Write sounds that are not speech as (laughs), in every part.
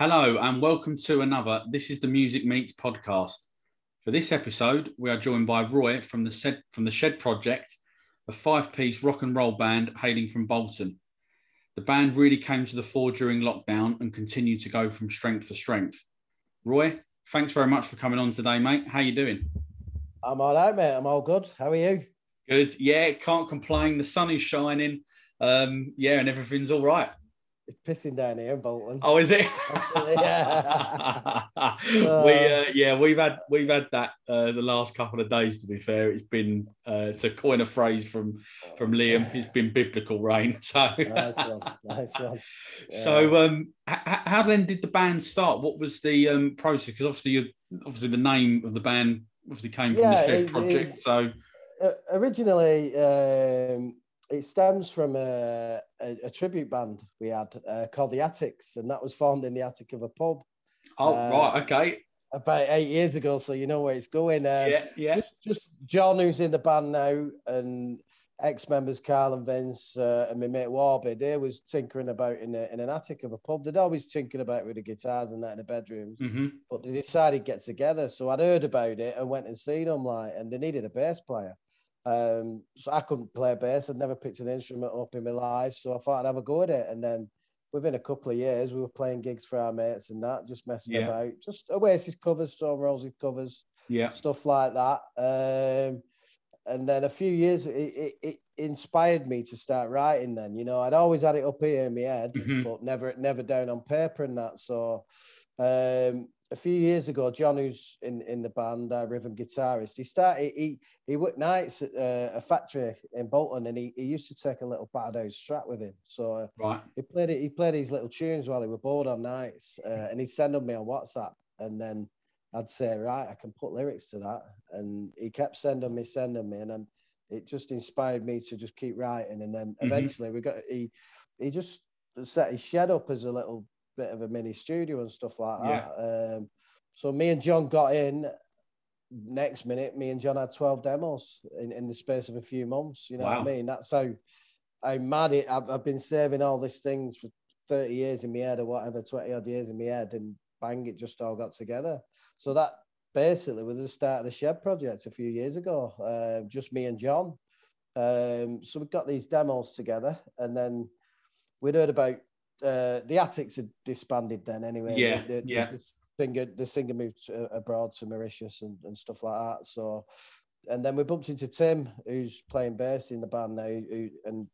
Hello, and welcome to another This is the Music Meets podcast. For this episode, we are joined by Roy from the Shed, from the Shed Project, a five piece rock and roll band hailing from Bolton. The band really came to the fore during lockdown and continued to go from strength to strength. Roy, thanks very much for coming on today, mate. How you doing? I'm all right, mate. I'm all good. How are you? Good. Yeah, can't complain. The sun is shining. Um, yeah, and everything's all right. It's pissing down here in Bolton. Oh, is it? yeah. (laughs) we uh, yeah we've had we've had that uh, the last couple of days. To be fair, it's been uh, to coin a phrase from from Liam. It's been biblical rain. (laughs) So nice one. Nice one. (laughs) Yeah. so um, h- how then did the band start? What was the um, process? Because obviously you obviously the name of the band obviously came from Yeah, the Shed project. it- so Uh, originally, um, it stems from a, a, a tribute band we had uh, called the Attics, and that was formed in the attic of a pub oh uh, right okay about eight years ago. So you know where it's going. Um, yeah yeah just just John who's in the band now and ex-members Carl and Vince uh, and my mate Warby, they was tinkering about in, a, in an attic of a pub. They'd always tinkering about with the guitars and that in the bedrooms, hmm but they decided to get together. So I'd heard about it and went and seen them like, and they needed a bass player. Um, so I couldn't play bass. I'd never picked an instrument up in my life, so I thought I'd have a go at it. And then within a couple of years, we were playing gigs for our mates and that, just messing Yeah. about, just Oasis covers, Stone Roses covers yeah stuff like that. Um, and then a few years, it, it, it inspired me to start writing. Then you know, I'd always had it up here in my head, Mhm. but never never down on paper and that. So um, a few years ago, John, who's in, in the band, our rhythm guitarist, he started he he worked nights at uh, a factory in Bolton, and he, he used to take a little battered out strat with him. So uh, right he played it. He played these little tunes while he were bored on nights, uh, and he'd send them me on WhatsApp, and then I'd say, right, I can put lyrics to that, and he kept sending me, sending me, and then it just inspired me to just keep writing, and then Mhm. eventually we got he he just set his shed up as a little bit of a mini studio and stuff like that. Um, so me and John got in. Next minute, me and John had twelve demos in, in the space of a few months. You know Wow. what I mean? That's how how mad it. I've, I've been saving all these things for 30 years in my head or whatever, 20 odd years in my head, and bang, it just all got together. So that basically was the start of the Shed project a few years ago, uh, just me and John. Um, so we got these demos together, and then we'd heard about uh, the Attics had disbanded then anyway. Yeah, The, the- yeah. The singer, the singer moved abroad to Mauritius and, and stuff like that. So, and then we bumped into Tim, who's playing bass in the band now, who, and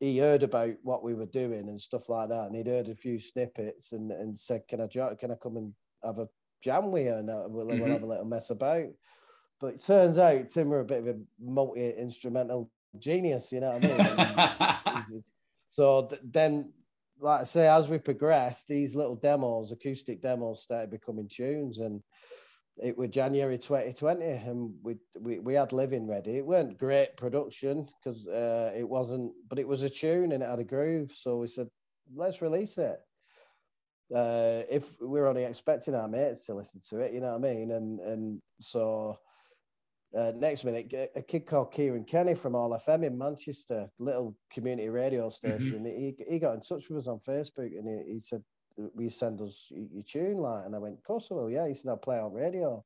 he heard about what we were doing and stuff like that, and he'd heard a few snippets and, and said, "Can I can I come and have a jam with you and uh, we'll, Mhm. we'll have a little mess about?" But it turns out Tim were a bit of a multi instrumental genius, you know what I mean? (laughs) so th- then, like I say, as we progressed, these little demos, acoustic demos, started becoming tunes, and it was January 2020, and we we, we had living ready. It weren't great production because uh, it wasn't, but it was a tune and it had a groove. So we said, let's release it. Uh, if we're only expecting our mates to listen to it, you know what I mean? And and so uh, next minute, a kid called Kieran Kenny from All FM in Manchester, little community radio station. He, he got in touch with us on Facebook and he, he said, "Will you send us your tune?" Like, and I went, "Of course I will." Yeah, he said, "I'll play on radio."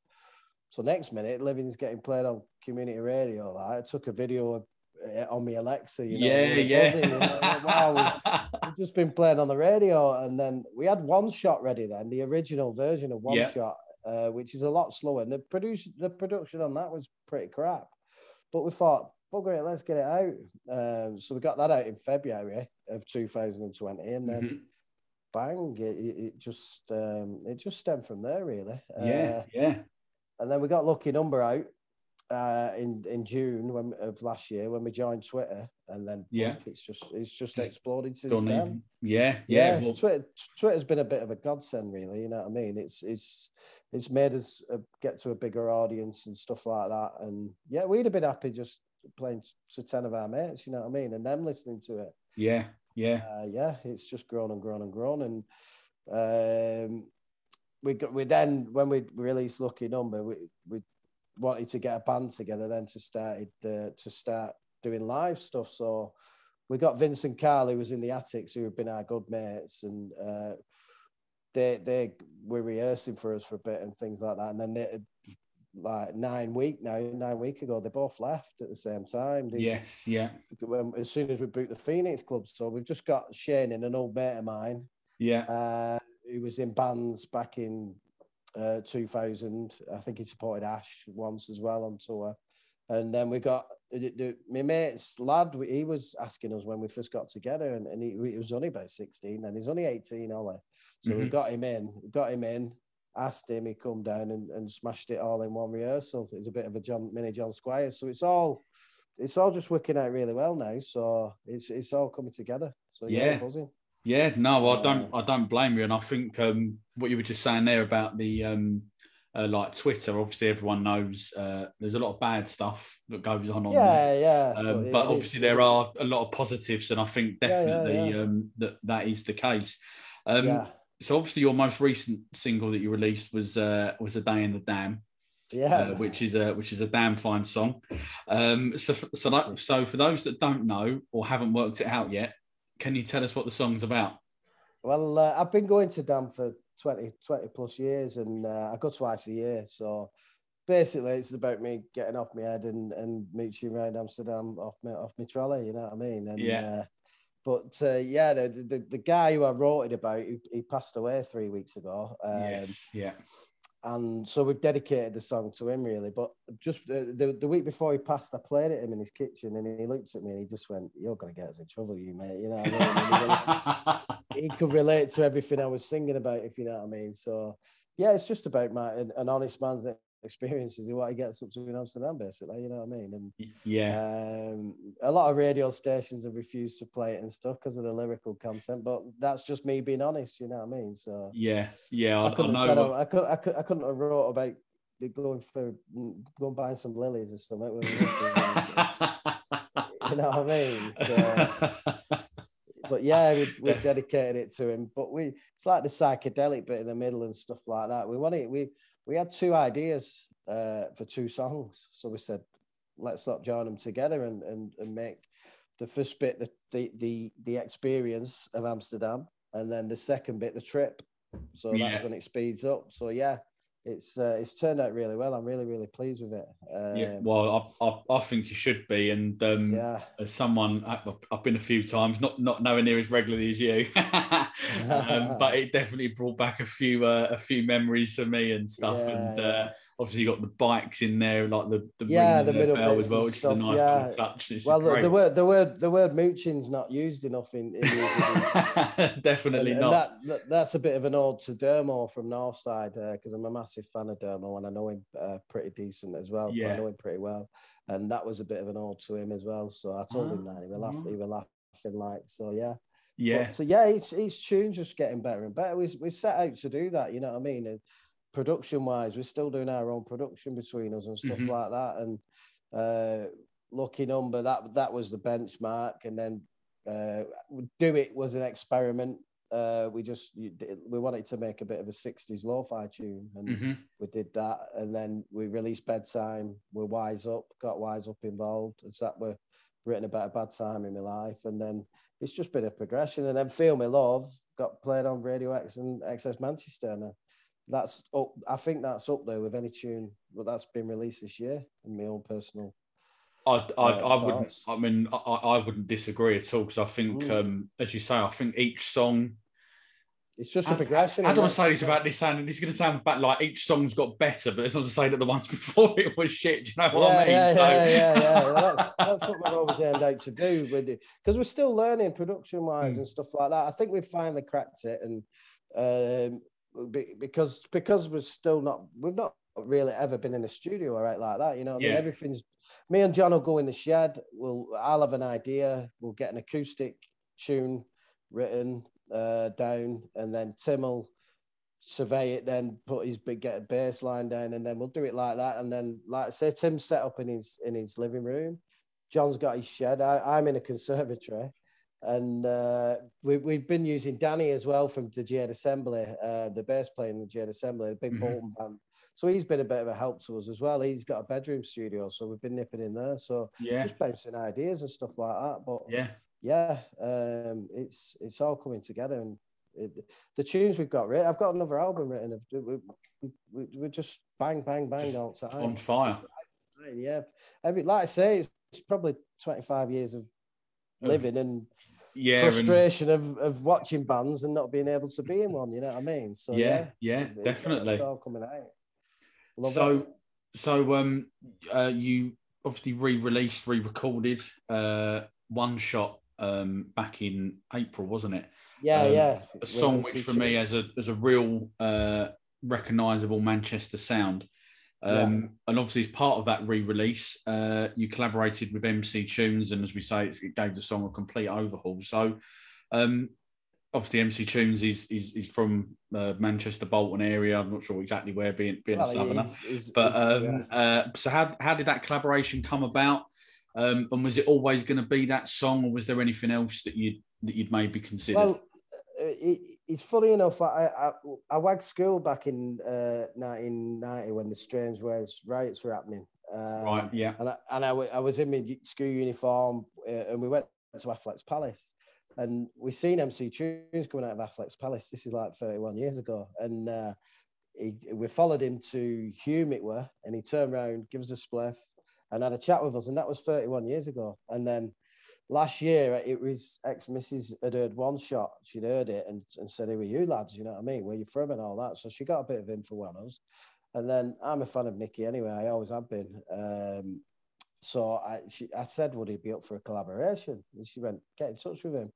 So next minute, Living's getting played on community radio. Like, I took a video of, uh, on me Alexa. You know, yeah, yeah. buzzing, you know, like, wow, (laughs) we've just been playing on the radio, and then we had one shot ready. Then the original version of one Yeah. shot, uh, which is a lot slower. And the produce the production on that was pretty crap. But we thought, bugger it, let's get it out. Um, so we got that out in February of 2020, and then Mhm. bang, it, it, it just um, it just stemmed from there really. yeah, Uh, yeah. and then we got Lucky Number out uh, in in June when, of last year when we joined Twitter, and then Yeah. it's just it's just exploded since Don't then. even- yeah, yeah. Yeah, well, Twitter Twitter's been a bit of a godsend, really. You know what I mean? It's it's it's made us uh, get to a bigger audience and stuff like that. And yeah, we'd have been happy just playing to ten of our mates. You know what I mean? And them listening to it yeah, yeah. uh, yeah, it's just grown and grown and grown. And um, we got we then when we released Lucky Number, we we wanted to get a band together then to start uh, to start doing live stuff. So we got Vincent Carl, who was in the Attics, who had been our good mates, and uh, they they were rehearsing for us for a bit and things like that. And then they, like nine week now, nine week ago, they both left at the same time. They, yes, yeah. As soon as we booked the Phoenix Club, so we've just got Shane and an old mate of mine. Yeah. Uh, who was in bands back in uh, 2000. I think he supported Ash once as well on tour. And then we got the, the, my mate's lad, he was asking us when we first got together, and, and he, he was only about 16, and he's only 18, only. So mm-hmm. we got him in, got him in, asked him, he come down and, and smashed it all in one rehearsal. It's a bit of a John mini John Squires. So it's all it's all just working out really well now. So it's it's all coming together. So yeah, yeah. Yeah, no, I don't. I don't blame you, and I think um, what you were just saying there about the um, uh, like Twitter. Obviously, everyone knows uh, there's a lot of bad stuff that goes on. on yeah, there. yeah. Um, but, obviously, there are a lot of positives, and I think definitely yeah, yeah, um, that that is the case. Um, yeah. So obviously, your most recent single that you released was uh, was "A Day in the Dam." Yeah, uh, which is a which is a damn fine song. Um, so so that, so for those that don't know or haven't worked it out yet, can you tell us what the song's about? Well, uh, I've been going to Dam for 20, 20 plus years and uh, I go twice a year. So basically, it's about me getting off my head and, and mooching around Amsterdam off my, off my trolley, you know what I mean? And, yeah. But uh, yeah, the, the, the guy who I wrote it about, he, he passed away three weeks ago. Um, yes, yeah and so we've dedicated the song to him really but just uh, the, the week before he passed i played it him in his kitchen and he looked at me and he just went you're going to get us in trouble you mate you know I mean? (laughs) he could relate to everything i was singing about if you know what i mean so yeah it's just about my an honest man's experiences of what he gets up to in Amsterdam, basically. You know what I mean? And yeah, um, a lot of radio stations have refused to play it and stuff because of the lyrical content. But that's just me being honest. You know what I mean? So yeah, yeah, I, I couldn't I, know. I, could, I, could, I couldn't have wrote about going for going buying some lilies or something. (laughs) you know what I mean? So, (laughs) but yeah, we've, we've dedicated it to him. But we it's like the psychedelic bit in the middle and stuff like that. We want it. We we had two ideas uh, for two songs, so we said let's not join them together and and, and make the first bit the, the the the experience of Amsterdam, and then the second bit the trip. So yeah. that's when it speeds up. So yeah, it's uh, it's turned out really well. I'm really really pleased with it. Um, yeah, well, I, I, I think you should be. And um, yeah, as someone I've, I've been a few times, not not nowhere near as regularly as you, (laughs) um, but it definitely brought back a few uh, a few memories for me and stuff. Yeah, and uh, obviously you got the bikes in there, like the, the yeah, the middle bell as well, which stuff, is a nice yeah. touch. It's well, the, the, word the word the word mooching's not used enough in, in (laughs) definitely and, not. And that, that's a bit of an ode to Dermo from Northside because uh, I'm a massive fan of Dermo and I know him uh, pretty decent as well. Yeah. I know him pretty well, and that was a bit of an ode to him as well. So I told him that he was laughing, he was laughing like so. Yeah. Yeah. But, so yeah, each each tune's just getting better and better. We we set out to do that. You know what I mean? And, production wise, we're still doing our own production between us and stuff mm-hmm. like that. And uh, lucky number that that was the benchmark, and then uh, do it was an experiment. Uh, we just we wanted to make a bit of a 60s lo-fi tune and mm-hmm. we did that and then we released bedtime we're wise up got wise up involved and that we're written about a bad time in my life and then it's just been a progression and then feel me love got played on radio x and xs manchester and that's up. I think that's up there with any tune, but that's been released this year in my own personal. I I, uh, I wouldn't. I mean, I, I wouldn't disagree at all because I think, mm. um, as you say, I think each song. It's just a progression. I, I don't want to say this about this sounding. This is going to sound bad. Like each song's got better, but it's not to say that the ones (laughs) before it was shit. Do you know what yeah, I mean? Yeah, so... yeah, yeah, yeah. that's (laughs) that's what we've always aimed out to do with it because we're still learning production wise mm. and stuff like that. I think we've finally cracked it, and um, because because we're still not we've not really ever been in a studio or right like that. You know, I mean, everything's me and John will go in the shed. We'll I'll have an idea. We'll get an acoustic tune written uh, down, and then Tim will survey it, then put his big get a bass line down, and then we'll do it like that. And then, like I say, Tim's set up in his in his living room. John's got his shed. I, I'm in a conservatory and uh, we, we've been using Danny as well from the Jade Assembly, uh, the bass player in the Jade Assembly, the big mm-hmm. Bolton band. So he's been a bit of a help to us as well. He's got a bedroom studio, so we've been nipping in there. So yeah, just bouncing ideas and stuff like that. But yeah, yeah, um, it's it's all coming together, and it, the tunes we've got written. I've got another album written. We, we, we, we just bang, bang, bang Just all the time. on fire. Just, yeah, every like I say, it's, it's probably twenty five years of living and yeah, and- frustration of, of watching bands and not being able to be in one. You know what I mean? So yeah, yeah, yeah, it's- it's- definitely. It's all coming out. Love so, it. so um, uh, you obviously re-released, re-recorded uh, one shot um back in April, wasn't it? Yeah, um, yeah. A song which for me has a as a real uh recognizable Manchester sound. Um, and obviously, as part of that re-release, uh, you collaborated with MC Tunes, and as we say, it, it gave the song a complete overhaul. So, um, obviously, MC Tunes is is, is from uh, Manchester Bolton area. I'm not sure exactly where, being being a Well, southerner. he's- he's- But um, uh, so how how did that collaboration come about? Um, and was it always going to be that song, or was there anything else that you that you'd maybe considered? Well, it, it's funny enough. I, I I wagged school back in uh, 1990 when the Strangeways riots were happening. Um, right, yeah, And I, and I, w- I was in my school uniform uh, and we went to Affleck's Palace and we seen MC Tunes coming out of Affleck's Palace. This is like 31 years ago. And uh, he, we followed him to Hulme, it were, and he turned around, give us a spliff and had a chat with us. And that was 31 years ago. And then last year, it was ex missus had heard one shot. She'd heard it and, and said, Who are you lads? You know what I mean? Where you from and all that. So she got a bit of info on us. And then I'm a fan of Nicky anyway. I always have been. Um, so I, she, I said, would he be up for a collaboration? And she went, get in touch with him.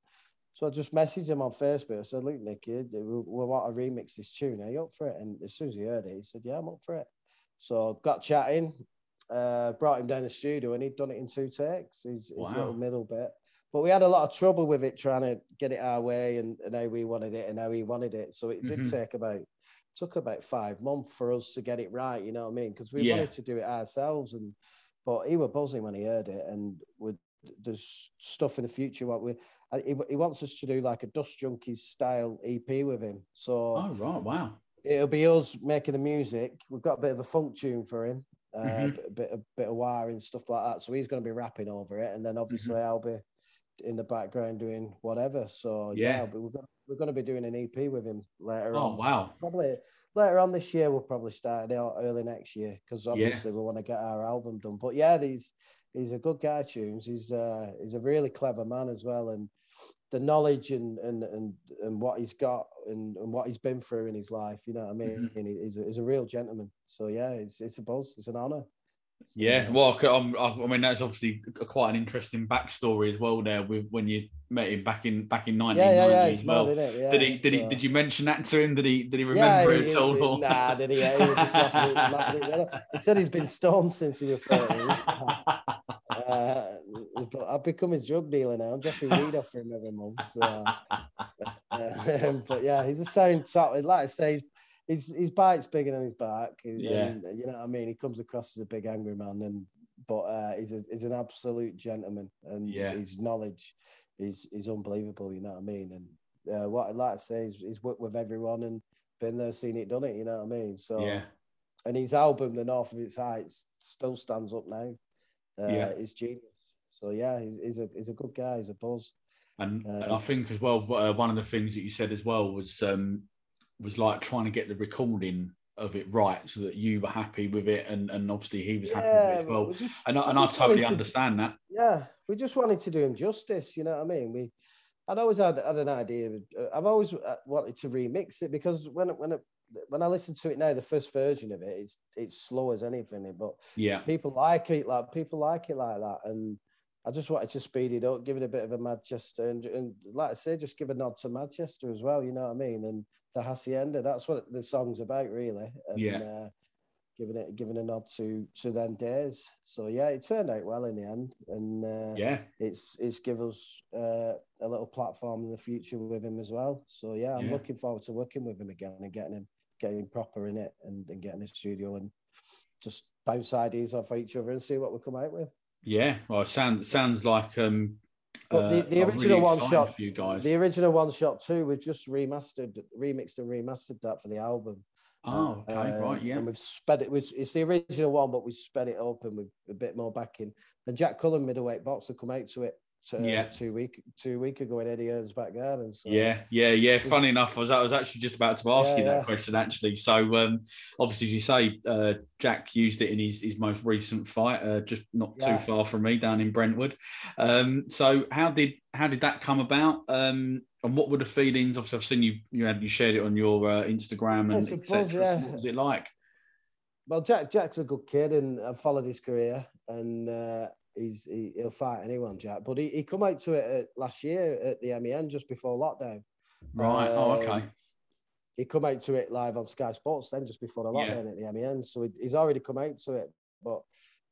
So I just messaged him on Facebook. I said, look, Nicky, we, we want to remix this tune. Are you up for it? And as soon as he heard it, he said, yeah, I'm up for it. So got chatting, uh, brought him down the studio, and he'd done it in two takes. His, his Wow. little middle bit. But we had a lot of trouble with it trying to get it our way and, and how we wanted it and how he wanted it. So it did Mhm. take about took about five months for us to get it right. You know what I mean? Because we Yeah. wanted to do it ourselves, and but he was buzzing when he heard it. And with there's stuff in the future. What we uh, he, he wants us to do like a Dust Junkys style EP with him. So oh right, wow, it'll be us making the music. We've got a bit of a funk tune for him, uh, Mhm. a bit, a bit of wiring stuff like that. So he's going to be rapping over it, and then obviously I'll be in the background doing whatever. So yeah, Yeah. but we're going we're going to be doing an EP with him later oh on. wow, Probably later on this year. We'll probably start it out early next year because obviously we want to get our album done. But yeah, he's he's a good guy. Tunes. He's uh he's a really clever man as well, and the knowledge and and and, and what he's got and, and what he's been through in his life. You know what I mean? Mm-hmm. He's a, he's a real gentleman. So yeah, it's it's a buzz. It's an honor. So, yeah. Well, I- I'm, I mean, that's obviously a- quite an interesting backstory as well. There with when you met him back in back in 1990 yeah, yeah. as well. mad. Yeah, did he? Did he? Did you mention that to him? Did he? Did he Yeah, remember he- it at all? Nah, did he? He just laughing, laughing at the other. He said he's been stoned since he was 13. (laughs) But I've become his drug dealer now. I'm dropping weed off for him every month. So, (laughs) um, (laughs) but yeah, he's a sound top. Like I say, he's, his his bite's bigger than his back. and, Yeah. you know what I mean. He comes across as a big angry man, and but uh, he's a he's an absolute gentleman, and Yeah. his knowledge is is unbelievable. You know what I mean. And uh, what I'd like to say is he's worked with everyone and been there, seen it, done it. You know what I mean. So yeah, and his album, The North at Its Heights, still stands up now. Uh, Yeah. It's genius. So yeah, he's, he's a he's a good guy. He's a buzz. and, Uh, and I think as well, uh, one of the things that you said as well was um, was like trying to get the recording of it right so that you were happy with it, and and obviously he was happy with it as well. we just- And and I totally to- understand that. Yeah, we just wanted to do him justice. You know what I mean? We, I'd always had, had an idea. Uh, I've always uh, wanted to remix it because when when it, when I listen to it now, the first version of it, it's it's slow as anything. But Yeah, people like it like people like it like that, and I just wanted to speed it up, give it a bit of a Manchester, and, and like I say, just give a nod to Manchester as well. You know what I mean? And the hacienda. That's what the song's about, really. And, Yeah. Uh, giving it giving a nod to to them days. So yeah, it turned out well in the end, and uh, yeah, it's it's give us uh, a little platform in the future with him as well. So yeah, I'm Yeah. looking forward to working with him again and getting him getting him proper in it and, and getting a studio and just bounce ideas off each other and see what we come out with. Yeah. Well, it sounds sounds like um. But the, uh, the I'm original really one shot, you guys. the original one shot too, we've just remastered, remixed and remastered that for the album. oh, okay, Uh, right, yeah, And we've sped it. It's, it's the original one, but we sped it up and with a bit more backing. And Jack Cullen, middleweight boxer, come out to it uh, Yeah. two week two week ago in Eddie Hearn's back garden. So Yeah, yeah, yeah. Funny enough, I was I was actually just about to ask Yeah, you that yeah. question actually. So um, obviously, as you say, uh, Jack used it in his, his most recent fight, uh, just not too far from me down in Brentwood. Um, so how did how did that come about? Um, and what were the feelings? Obviously, I've seen you you had you shared it on your uh, Instagram and etc. yeah. What was it like? Well, Jack Jack's a good kid, and I've followed his career, and uh, he's he, he'll fight anyone, Jack. But he, he come out to it at, last year at the MEN just before lockdown. Right. oh, Um, okay. He come out to it live on Sky Sports then just before the Yeah. lockdown at the MEN. So he, he's already come out to it. But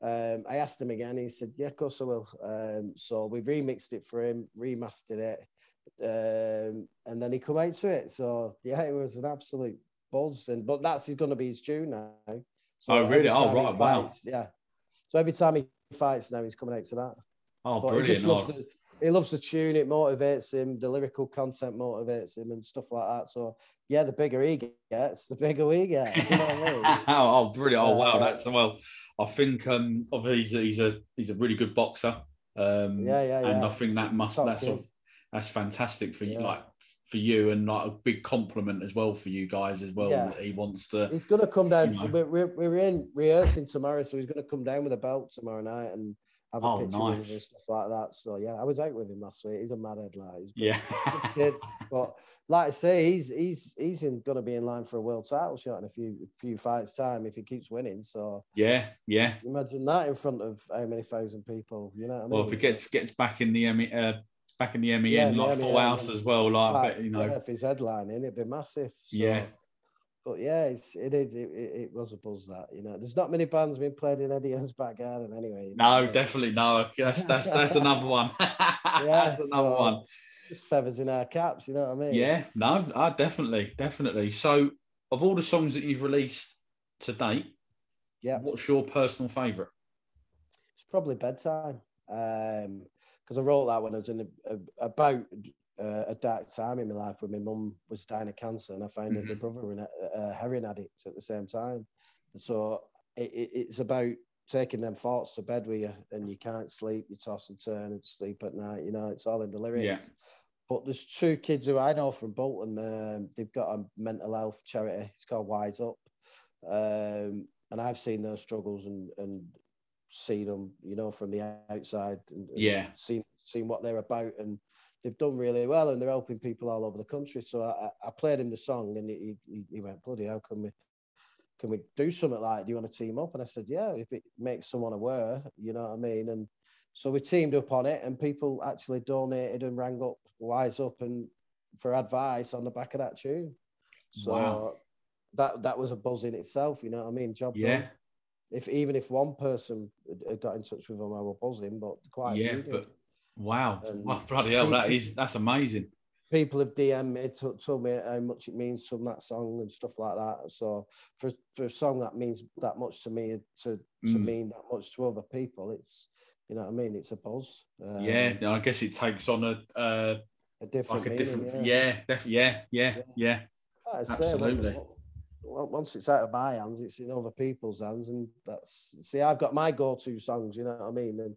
um, I asked him again. He said, "Yeah, of course I will." Um, so we remixed it for him, remastered it, um, and then he come out to it. So yeah, it was an absolute buzz. And but that's going to be his tune now. So Oh, really? Oh, right, wow. Yeah. So every time he fights now, he's coming out to that. Oh, But he brilliant. just loves Oh, the he loves the tune. It motivates him. The lyrical content motivates him and stuff like that. So yeah, the bigger he gets, the bigger we get. You know I mean? (laughs) oh, brilliant! Oh, wow, that's well. I think um, obviously he's a, he's a he's a really good boxer. Um, Yeah, yeah, and. I think that must that's sort of, that's fantastic for you, Yeah. like for you, and like a big compliment as well for you guys as well. Yeah. He wants to. He's going to come down. You know. we're, we're, we're in rehearsing tomorrow, so he's going to come down with a belt tomorrow night and have a Oh, picture with nice. us and stuff like that. So yeah, I was out with him last week. He's a mad head, like he's Yeah. kid. (laughs) But like I say, he's he's he's in, to be in line for a world title shot in a few few fights time if he keeps winning. So yeah, yeah. imagine that in front of how many thousand people. You know what I mean? Well, if it gets gets back in the uh, back in the MEN, Yeah, like full house as well, like but, you know, yeah, if he's headlining, it'd be massive. So, Yeah. But yeah, it's, it is. It, it, it was a buzz that you know. There's not many bands being played in Eddie Hearn's back garden anyway. you know, no, definitely no. That's that's that's another one. (laughs) (laughs) that's another so one. Just feathers in our caps. You know what I mean? Yeah, no, uh, definitely, definitely. So, of all the songs that you've released to date, Yeah. what's your personal favourite? It's probably bedtime. Um, because I wrote that when I was in a, a, about uh, a dark time in my life when my mum was dying of cancer, and I found out my brother was a, a heroin addict at the same time. And so it, it, it's about taking them thoughts to bed with you, and you can't sleep, you toss and turn and sleep at night. You know, it's all in the lyrics. Yeah. But there's two kids who I know from Bolton. Um, they've got a mental health charity. It's called Wise Up, um, and I've seen their struggles and and seen them, you know, from the outside. And, Yeah. Seen seen what they're about, and they've done really well, and they're helping people all over the country. So I, I- I played him the song, and he, he, he went, "Bloody how can we?" Can we do something like? Do you want to team up? And I said, yeah. If it makes someone aware, you know what I mean. And so we teamed up on it, and people actually donated and rang up Wise Up and for advice on the back of that tune. So Wow. that that was a buzz in itself, you know what I mean? Job Yeah, done. If even if one person got in touch with them, I were buzzing, but quite a yeah, but wow, And bloody hell, that is that's amazing. people have DM'd me, to- told me how much it means from that song and stuff like that. So for for a song that means that much to me, to to Mm. mean that much to other people, it's you know what I mean. It's a buzz. Um, yeah, I guess it takes on a uh, a different like a meaning, different, yeah. yeah, def- yeah, yeah, yeah, say, Absolutely. when- once it's out of my hands, it's in other people's hands, and that's see, I've got my go-to songs. You know what I mean? And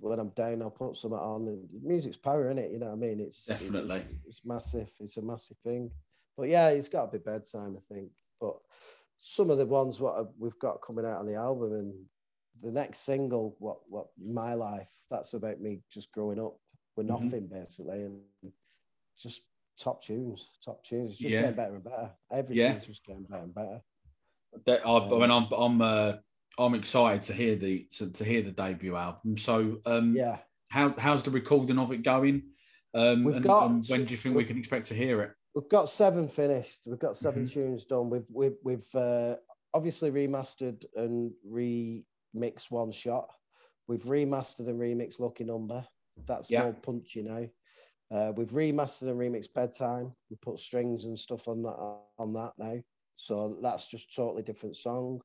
when I'm down, I'll put some on. And music's power in it. You know what I mean? It's Definitely. It's, it's massive. It's a massive thing. But yeah, it's got to be bedtime, I think. But some of the ones what we've got coming out on the album, and the next single, what what my life, that's about me just growing up with Mhm. nothing basically, and just top tunes, top tunes. It's just Yeah. getting better and better. Everything's just getting better and better. That, I, Um, I mean, I'm I'm uh, I'm excited to hear the to, to hear the debut album. So, um, Yeah, how how's the recording of it going? Um, We've and, got- when do you think we can expect to hear it? we've got seven finished. We've got 7 Mhm. tunes done. We've we've we've uh, obviously remastered and remixed one shot. We've remastered and remixed Lucky Number. That's Yeah. more punchy now. Uh, we've remastered and remixed Bedtime. We put strings and stuff on that on that now. So that's just totally different song.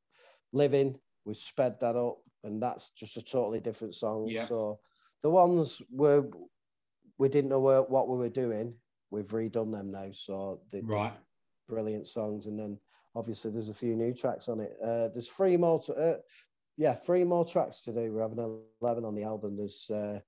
Living, we've sped that up, and that's just a totally different song. Yeah. So the ones where we didn't know what we were doing, we've redone them now. So they're Right. brilliant songs, and then obviously there's a few new tracks on it. Uh, there's three more to, uh, yeah, three more tracks to do. We're having eleven on the album. There's uh,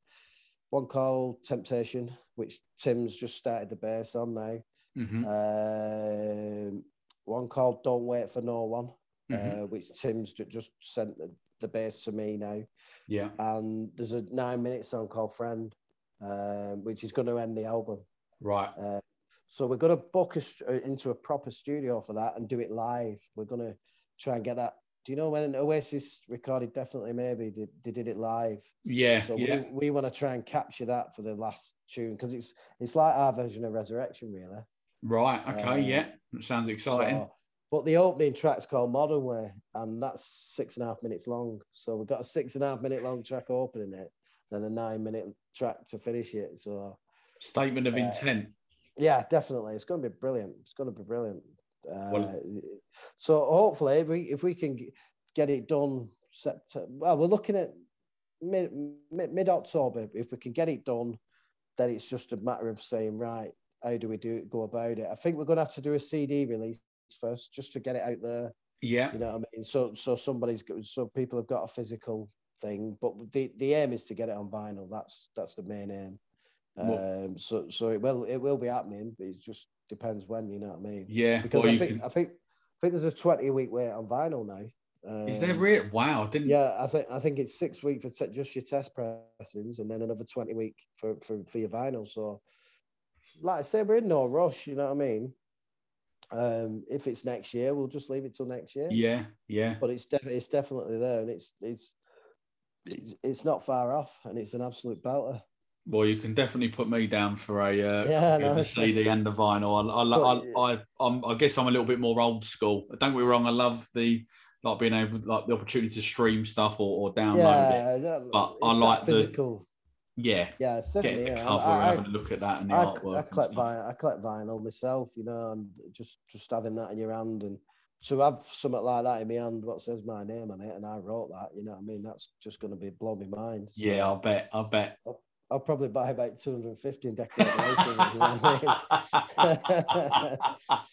one called Temptation, which Tim's just started the bass on now. Mhm. Um, one called Don't Wait for No One, Mhm. uh, which Tim's ju- just sent the, the bass to me now. Yeah. And there's a nine minute song called Friend, um, which is going to end the album. Right. Uh, so we're going to book us into a proper studio for that and do it live. We're going to try and get that. Do you know when Oasis recorded Definitely Maybe? They, they did it live. Yeah. So yeah. we, we want to try and capture that for the last tune because it's it's like our version of Resurrection, really. Right. Okay. Uh, yeah. That sounds exciting. So- but the opening track's called Modern Way, and that's six and a half minutes long. So we've got a six and a half minute long track opening it, then a nine minute track to finish it. So Statement of uh, intent. yeah, definitely, it's going to be brilliant. It's going to be brilliant. Uh, Well- so hopefully, if we if we can get it done, September. Well, we're looking at mid mid October. If we can get it done, then it's just a matter of saying right. How do we do it, go about it? I think we're going to have to do a CD release first, just to get it out there. Yeah. You know what I mean? So so somebody's got, so people have got a physical thing, but the the aim is to get it on vinyl. That's that's the main aim. Um, so so it will it will be happening, but it just depends when. You know what I mean? Yeah. Because I think can- I think I think there's a twenty week wait on vinyl now. Um, Is there real? Wow. Didn't. Yeah, I think I think it's six weeks for te- just your test pressings, and then another twenty week for, for for your vinyl. So, like I say, we're in no rush. You know what I mean? Um, if it's next year, we'll just leave it till next year. Yeah. Yeah. But it's definitely it's definitely there, and it's it's it's it's not far off, and it's an absolute belter. Well, you can definitely put me down for a uh, Yeah, no, the CD and the vinyl. I, I, I, I, I'm, I guess I'm a little bit more old school. Don't get me wrong. I love the like being able, like the opportunity to stream stuff or, or download it. yeah, that- but I like the- physical. Yeah, yeah, getting certainly. the yeah. cover I- and I- having a look at that and the I, artwork. I collect vinyl, I collect vinyl myself, you know, and just just having that in your hand and to have something like that in my hand, what says my name on it, and I wrote that, you know what I mean? That's just going to be blow my mind. So Yeah, I bet. I bet. I'll probably buy about 250 and decorate the house with it, you know what I mean?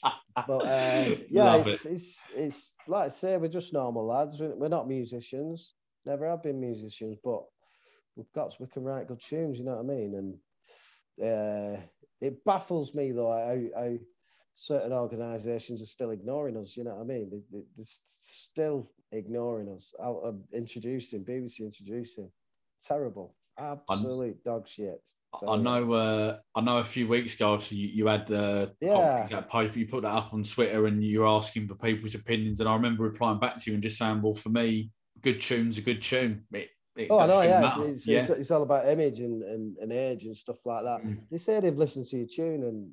(laughs) But uh, yeah, it's, it's it's like I say, we're just normal lads. We're, not musicians, never have been musicians, but we've got we can write good tunes. You know what I mean? And uh, it baffles me though how, how certain organisations are still ignoring us. You know what I mean? They, they, they're still ignoring us. Out of introducing BBC introducing, terrible, absolute dog shit. I know. Uh, I know. A few weeks ago, so you, you had the Yeah. that post. You put that up on Twitter, and you were asking for people's opinions. And I remember replying back to you and just saying, "Well, for me, good tune's a good tune." It, it Oh, I know, yeah. It's, yeah. It's, it's all about image and, and, and age and stuff like that. Mm. They say they've listened to your tune and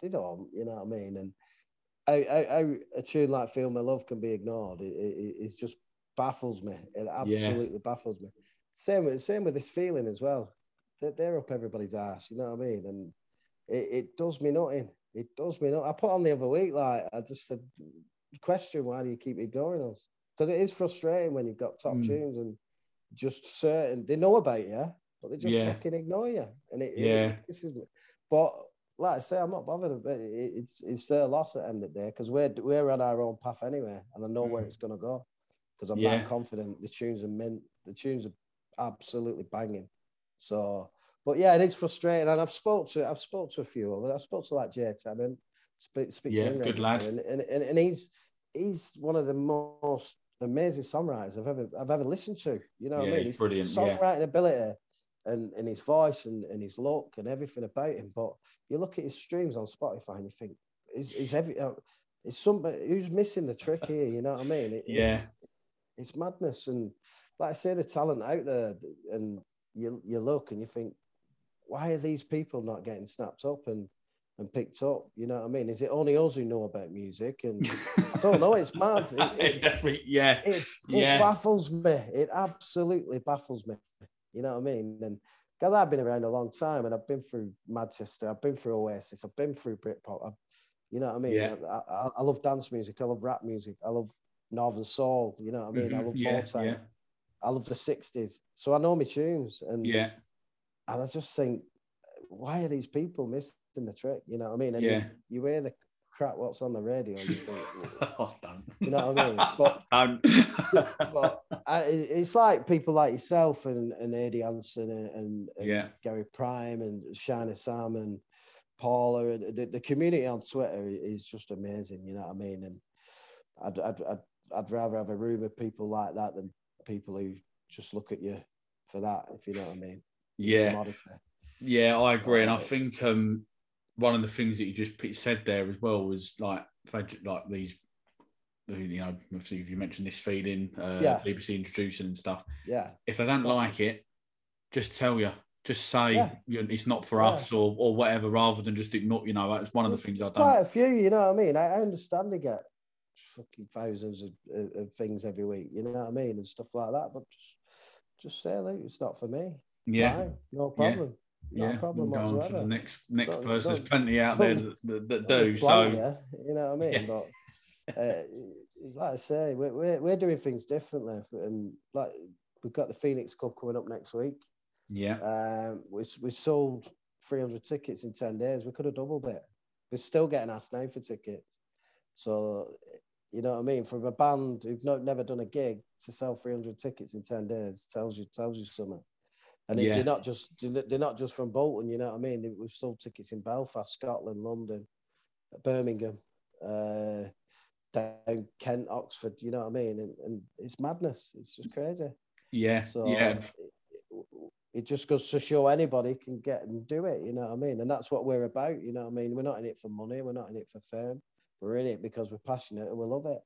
they don't, you know what I mean? And how a tune like Feel My Love can be ignored, it, it, it just baffles me. It absolutely baffles me. Same with, same with this feeling as well. They're, they're up everybody's ass, you know what I mean? And it, it does me nothing. It does me nothing. I put on the other week, like, I just said, question, why do you keep ignoring us? Because it is frustrating when you've got top Mm. tunes and just certain they know about you, but they just Yeah. fucking ignore you. And it, Yeah. pisses me. But like I say, I'm not bothered about it. It- It's it's their loss at the end of the day because we're we're on our own path anyway, and I know where Mm. it's gonna go because I'm Yeah. that confident. The tunes are mint. The tunes are absolutely banging. So, but yeah, it is frustrating. And I've spoke to I've spoke to a few of them. I've spoke to like Jay Tennant. Speak, speak Yeah, to him good lad. And, and, and, and he's he's one of the most amazing songwriters I've ever I've ever listened to. You know what I mean? he's His brilliant, yeah. songwriting ability and, and his voice and, and his look and everything about him. But you look at his streams on Spotify and you think, is is every uh, is somebody who's missing the trick here? You know what I mean? It- (laughs) Yeah. It's, it's madness and like I say, the talent out there, and you you look and you think, why are these people not getting snapped up and and picked up? You know what I mean? Is it only us who know about music? And (laughs) I don't know. It's mad. (laughs) It, it it, definitely, yeah, it, it baffles me. It absolutely baffles me. You know what I mean? And because I've been around a long time and I've been through Manchester, I've been through Oasis, I've been through Britpop. I've, you know what I mean? Yeah. I, I, I love dance music. I love rap music. I love Northern Soul. You know what I mean? I Mhm, love yeah, Motown. yeah, I love the 60s. So I know my tunes. And, yeah, and I just think, why are these people missing the trick? You know what I mean? And Yeah. you, you hear the crap what's on the radio, you think, (laughs) oh, don't. you know what I mean? (laughs) But (laughs) but uh, I, it's like people like yourself and, and Eddie Hansen and, and, and Yeah. Gary Prime and Shiny Sam and Paula. And the, the community on Twitter is just amazing. You know what I mean? And I'd, I'd, I'd, I'd rather have a room of people like that than people who just look at you for that, if you know what I mean. It's yeah. Yeah, I agree, and I think um, one of the things that you just said there as well was like like these, you know, obviously if you mentioned this feeling, uh, Yeah. BBC introducing and stuff. Yeah. If they don't like it, just tell you, just say Yeah. it's not for Yeah. us or or whatever, rather than just ignore. You know, that's one of the things I've done. quite a few, you know what I mean? I, I understand they get fucking thousands of, of, of things every week, you know what I mean, and stuff like that. But just just say, look, it's not for me. Yeah, Fine, no Yeah. problem. No yeah. problem to the next next Don't- person. There's plenty out there that, that, that do. So you, you know what I mean? Yeah. But uh, (laughs) like I say, we're, we're we're doing things differently, and like we've got the Phoenix Club coming up next week. yeah, Um, we we sold 300 tickets in 10 days. We could have doubled it. We're still getting asked now for tickets. So, you know what I mean? From a band who've not, never done a gig to sell 300 tickets in 10 days tells you tells you something. And Yeah. they're not just they're not just from Bolton, you know what I mean? We've sold tickets in Belfast, Scotland, London, Birmingham, uh, down Kent, Oxford, you know what I mean? And, and it's madness. It's just crazy. yeah, So yeah. it, it just goes to show anybody can get and do it, you know what I mean? And that's what we're about, you know what I mean? We're not in it for money, we're not in it for fame. We're in it because we're passionate and we love it.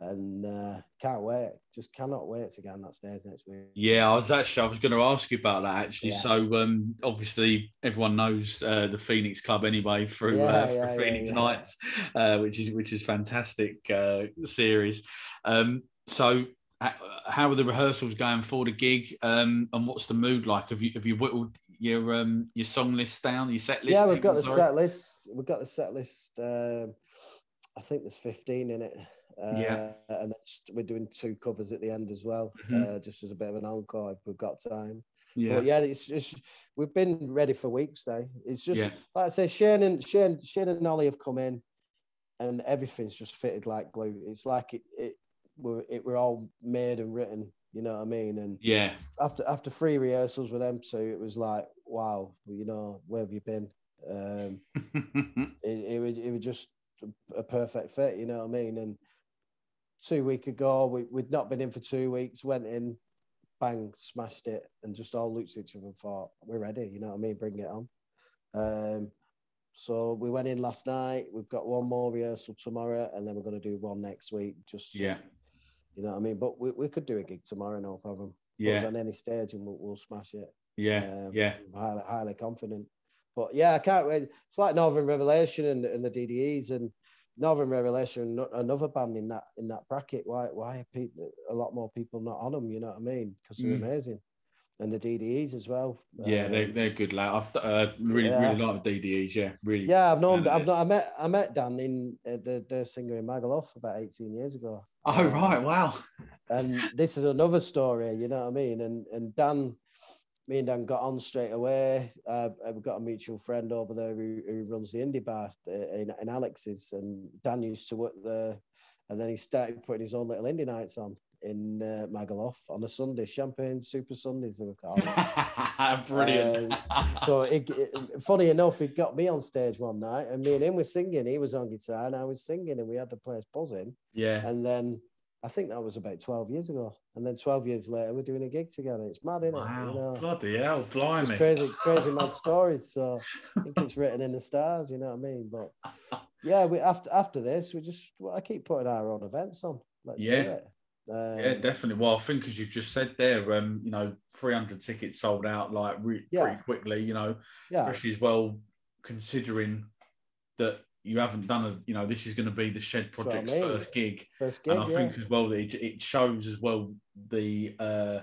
And uh, can't wait, just cannot wait to get on that stage next week. Yeah, I was actually I was going to ask you about that actually. Yeah. So um, obviously everyone knows uh, the Phoenix Club anyway through Yeah, uh, yeah, through Phoenix. Nights, uh, which is which is fantastic uh, series. Um, so how are the rehearsals going for the gig? Um, and what's the mood like? Have you have you whittled your um, your song list down? Your set list? yeah, we've got the sorry? set list. We've got the set list. Um, I think there's 15 in it. Uh, Yeah. And that's, we're doing two covers at the end as well, Mhm. uh, just as a bit of an encore if we've got time. Yeah, But yeah, it's just we've been ready for weeks though. It's just Yeah. like I say, Shane and Shane, Shane and Ollie have come in, and everything's just fitted like glue. It's like it, it we're it, we're all made and written. You know what I mean? And yeah, after after three rehearsals with them two, it was like, wow, you know, where have you been? Um, (laughs) it, it, would, it was just a perfect fit, you know what I mean? And two week ago, we, we'd not been in for two weeks, went in, bang, smashed it, and just all looked at each other and thought, we're ready, you know what I mean? Bring it on. Um, so we went in last night. We've got one more rehearsal tomorrow, and then we're going to do one next week. Just yeah, you know what I mean. But we, we could do a gig tomorrow, no problem. Yeah, on any stage, and we'll, we'll smash it. yeah, Um, yeah. I'm highly, highly confident. But yeah, I can't wait. It's like Northern Revelation and, and the DDEs and Northern Revelation, another band in that in that bracket. Why why are people a lot more people not on them? You know what I mean? Because they're Mm. amazing, and the DDEs as well. Yeah, they Um, they're good Like I've uh, really Yeah. really like the DDEs. Yeah, really. yeah, I've known. I've not. I met. I met Dan in uh, the the singer in Magaluf about eighteen years ago. Oh Um, right, wow. and this is another story, you know what I mean? And and Dan, me and Dan got on straight away. Uh, we've got a mutual friend over there who, who runs the indie bar uh, in, in Alex's, and Dan used to work there. And then he started putting his own little indie nights on in uh, Magaluf on a Sunday, Champagne Super Sundays, they were called. (laughs) Brilliant. so it, it- funny enough, he got me on stage one night, and me and him were singing. He was on guitar, and I was singing, and we had the place buzzing. yeah, And then I think that was about 12 years ago. And then 12 years later, we're doing a gig together. It's mad, isn't wow, it? You know, bloody hell, blimey. just crazy, crazy mad stories. So I think it's written in the stars, you know what I mean? But yeah, we after after this, we just well, I keep putting our own events on. Let's Yeah. Um, Yeah, definitely. Well, I think as you've just said there, um, you know, 300 tickets sold out like re- Yeah. pretty quickly. You know, yeah, especially as well considering that you haven't done a, you know, this is going to be the Shed what I Project's mean. first gig, first gig. and I yeah. think as well that it, it shows as well the. uh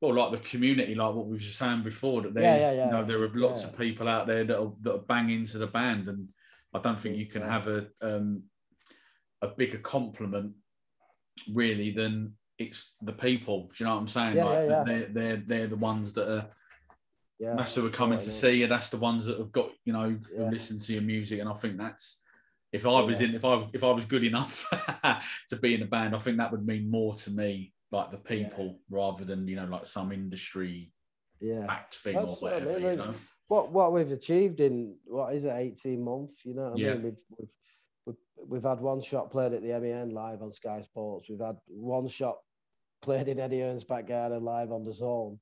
well, like the community, like what we were saying before, that there, Yeah, yeah, yeah. you know, there are lots of people out there that are, that are banging into the band, and I don't think you can have a um, a bigger compliment really than it's the people. Do you know what I'm saying? Yeah, like yeah, yeah. they're they're they're the ones that are yeah, that's who are coming to see you. That's the ones that have got you know Yeah. who listen to your music, and I think that's If I was Yeah. in, if I if I was good enough (laughs) to be in a band, I think that would mean more to me, like the people, rather than you know, like some industry Yeah. backed thing That's or what I whatever. mean, you know? what what we've achieved in what is it 18 months you know what i Yeah. mean we've, we've we've we've had one shot played at the MEN live on Sky Sports. We've had one shot played in Eddie Hearn's back garden live on the zone.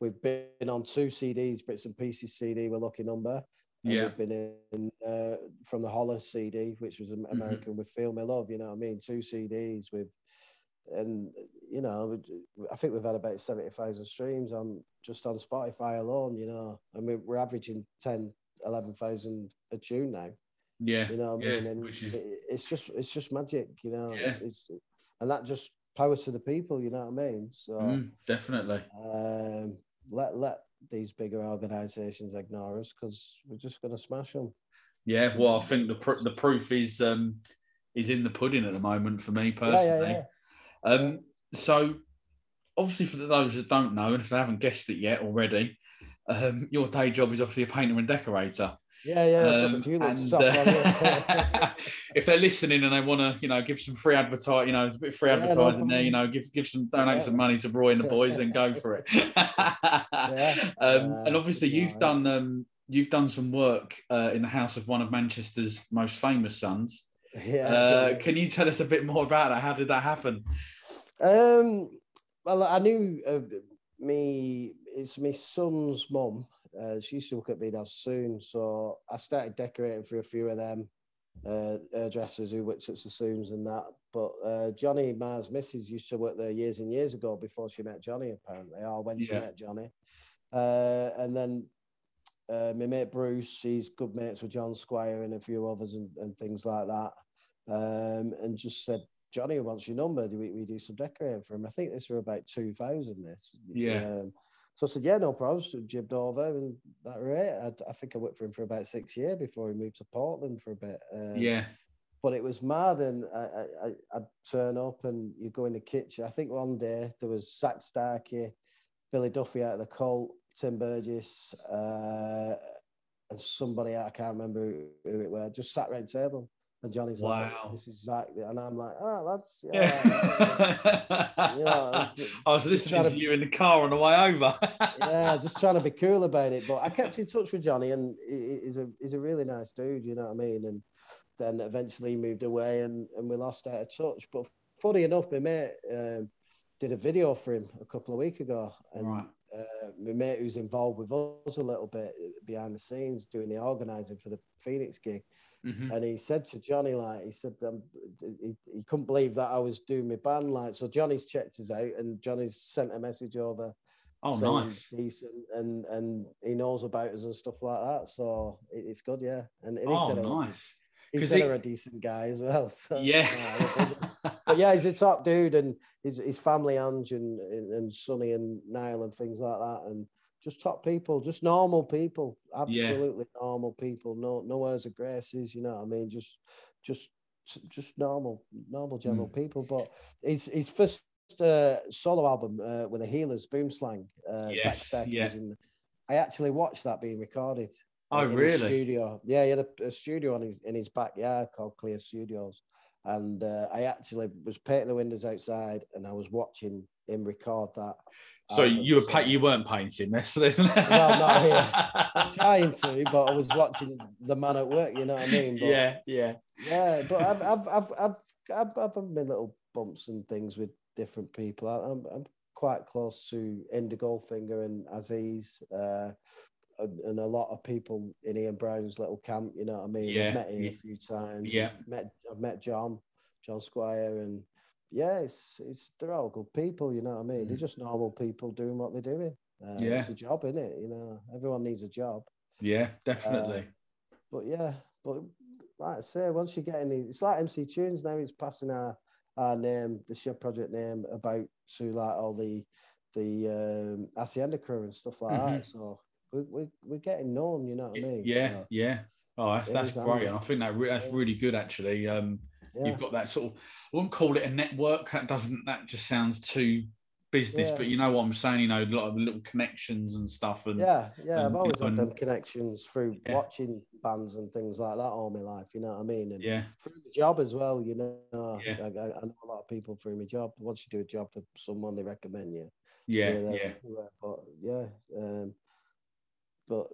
We've been on two CDs, Bits and Pieces CD, we're lucky number. And Yeah. We've been in uh, from the Hollis CD, which was Mm-hmm. American with Feel Me Love, you know what I mean? Two CDs with, and you know, I think we've had about 70,000 streams on just on Spotify alone, you know, and we- we're averaging 10, 11,000 a tune now. Yeah, You know what I mean? And is it- it's just it's just magic, you know. It's, Yeah. it's and that just power to the people, you know what I mean? So mm, definitely. um, let let these bigger organisations ignore us because we're just going to smash them. Yeah, well, I think the pr- the proof is um is in the pudding at the moment for me Yeah, personally. yeah, yeah. Um, so obviously for those that don't know, and if they haven't guessed it yet already, um, your day job is obviously a painter and decorator. Yeah, yeah. Um, and, uh, (laughs) if they're listening and they want to, you know, give some free advertise, you know, there's a bit of free Yeah, advertising there, you know, give give some donate Yeah. some money to Roy and the boys, then go for it. (laughs) Yeah. (laughs) um, Uh, and obviously, you've done um, you've done some work uh, in the house of one of Manchester's most famous sons. yeah. Uh, can you tell us a bit more about that? How did that happen? Um, well, I knew uh, me. It's my son's mum. Uh, she used to look at me now soon, so I started decorating for a few of them uh, hairdressers who worked at Sassoons and that. But uh, Johnny, Marr's missus, used to work there years and years ago before she met Johnny, apparently, or when she met Johnny. Uh, and then uh, my mate Bruce, he's good mates with John Squire and a few others and, and things like that. Um, and just said, Johnny wants your number. Do we, we do some decorating for him? I think this were about 2000. This, Yeah. Um, so I said, yeah, no problems. So jibbed over, and that it. I, I think I worked for him for about six years before he moved to Portland for a bit. Um, yeah, but it was mad, and I, I, I- I'd turn up, and you go in the kitchen. I think one day there was Zak Starkey, Billy Duffy out of the Cult, Tim Burgess, uh, and somebody I can't remember who, who it was. Just sat around the table, and Johnny's Wow. like, "This is Zak," and I'm like, "All right, that's, (laughs) Yeah. yeah. yeah. Yeah, I was listening to to- you in the car on the way over. (laughs) yeah, just trying to be cool about it. But I kept in touch with Johnny, and he- he- he's a he's a really nice dude. You know what I mean? And then eventually he moved away, and and we lost out of touch. But funny enough, my mate um, did a video for him a couple of weeks ago, and Right. Uh, my mate who's involved with us a little bit behind the scenes, doing the organising for the Phoenix gig. Mhm. And he said to Johnny, like, he said, um, he, he couldn't believe that I was doing my band, like, so Johnny's checked us out, and Johnny's sent a message over Oh, nice. decent and and he knows about us and stuff like that. So it, it's good, yeah. And, and he Oh, said, nice. He 'Cause said he- a decent guy as well. (laughs) So, Yeah. it but yeah, he's a top dude, and his his family, Ange and and Sonny and Nile and things like that, and just top people, just normal people, Yeah. absolutely normal people. No no airs of graces, you know what I mean? Just just just normal normal general Mm. people. But his his first uh, solo album uh, with the Healers, Boomslang, uh, Yes, yeah. was in. I actually watched that being recorded. Oh, really? studio. Yeah, he had a, a studio in his, in his backyard called Clear Studios. And uh, I actually was painting the windows outside and I was watching him record that. So album. you were So- you weren't painting this, (laughs) isn't it? Well, not here. (laughs) trying to, but I was watching the man at work, you know what I mean? But, yeah, yeah, yeah, but I've I've I've I've I've, I've had my little bumps and things with different people. I- I'm I'm quite close to Indigo Finger and Aziz, uh, and, and a lot of people in Ian Brown's little camp. You know what I mean? Yeah, I've met him yeah. a few times. Yeah. met I've met John, John Squire, and yeah, it's it's they're all good people. You know what I mean? They're Mm. just normal people doing what they're doing. Uh, Yeah. it's a job, isn't it? You know, everyone needs a job yeah, definitely. but yeah, but like I say, once you get in the, it's like MC Tunes now. He's passing our our name, the Shed Project name, about to like all the the um, Hacienda crew and stuff like Mhm. that. So we we we're getting known. You know what I mean? yeah, So, yeah. Oh, that's that's great, and I think that re- that's really good actually. Um, yeah. you've got that sort of. I wouldn't call it a network. That doesn't. That just sounds too business, Yeah. but you know what I'm saying. You know, a lot of little connections and stuff. And Yeah, yeah. and, I've you always know, had them connections through Yeah. watching bands and things like that all my life. You know what I mean? And yeah, through the job as well. You know, Yeah. I, I, know a lot of people through my job. Once you do a job for someone, they recommend you. yeah, yeah, everywhere. But yeah, um, but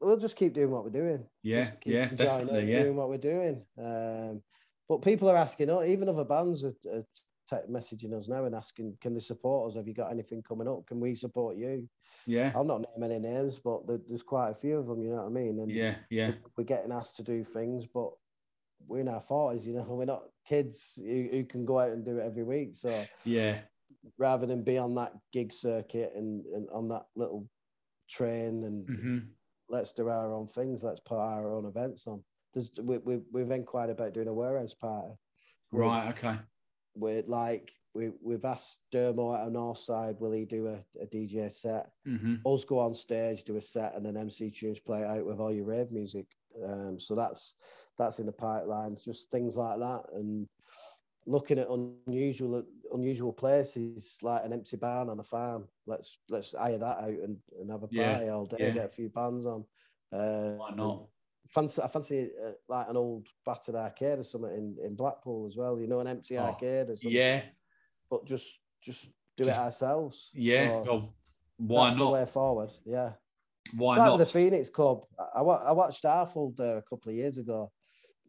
we'll just keep doing what we're doing. yeah, Just keep yeah, definitely, yeah, doing what we're doing. Um, but people are asking, oh, even other bands are, are messaging us now and asking, can they support us? Have you got anything coming up? Can we support you? yeah, I'll not name any names, but there's quite a few of them. You know what I mean? And yeah, yeah, we- we're getting asked to do things, but we're in our forties. You know, (laughs) we're not kids who, who can go out and do it every week. So yeah, rather than be on that gig circuit and, and on that little train and hmm let's do our own things, let's put our own events on. There's, we, we, we've inquired about doing a warehouse party. right, okay, We're like, we, we've asked Dermo at our Northside, will he do a, a DJ set? hmm Us go on stage, do a set, and then MC Tunes play out with all your rave music. Um, so that's that's in the pipeline, just things like that. And looking at unusual unusual places like an empty barn on a farm. Let's let's hire that out and, and have a party Yeah, all day, yeah. get a few bands on. Uh, why not? fancy I fancy uh, like an old battered arcade or something in, in Blackpool as well. You know, an empty Oh, arcade or something. Yeah, But just just do Just- it ourselves. yeah. So well, why that's the way forward. Yeah. Why It's not? the Phoenix Club. I, I, I watched Arfold there a couple of years ago,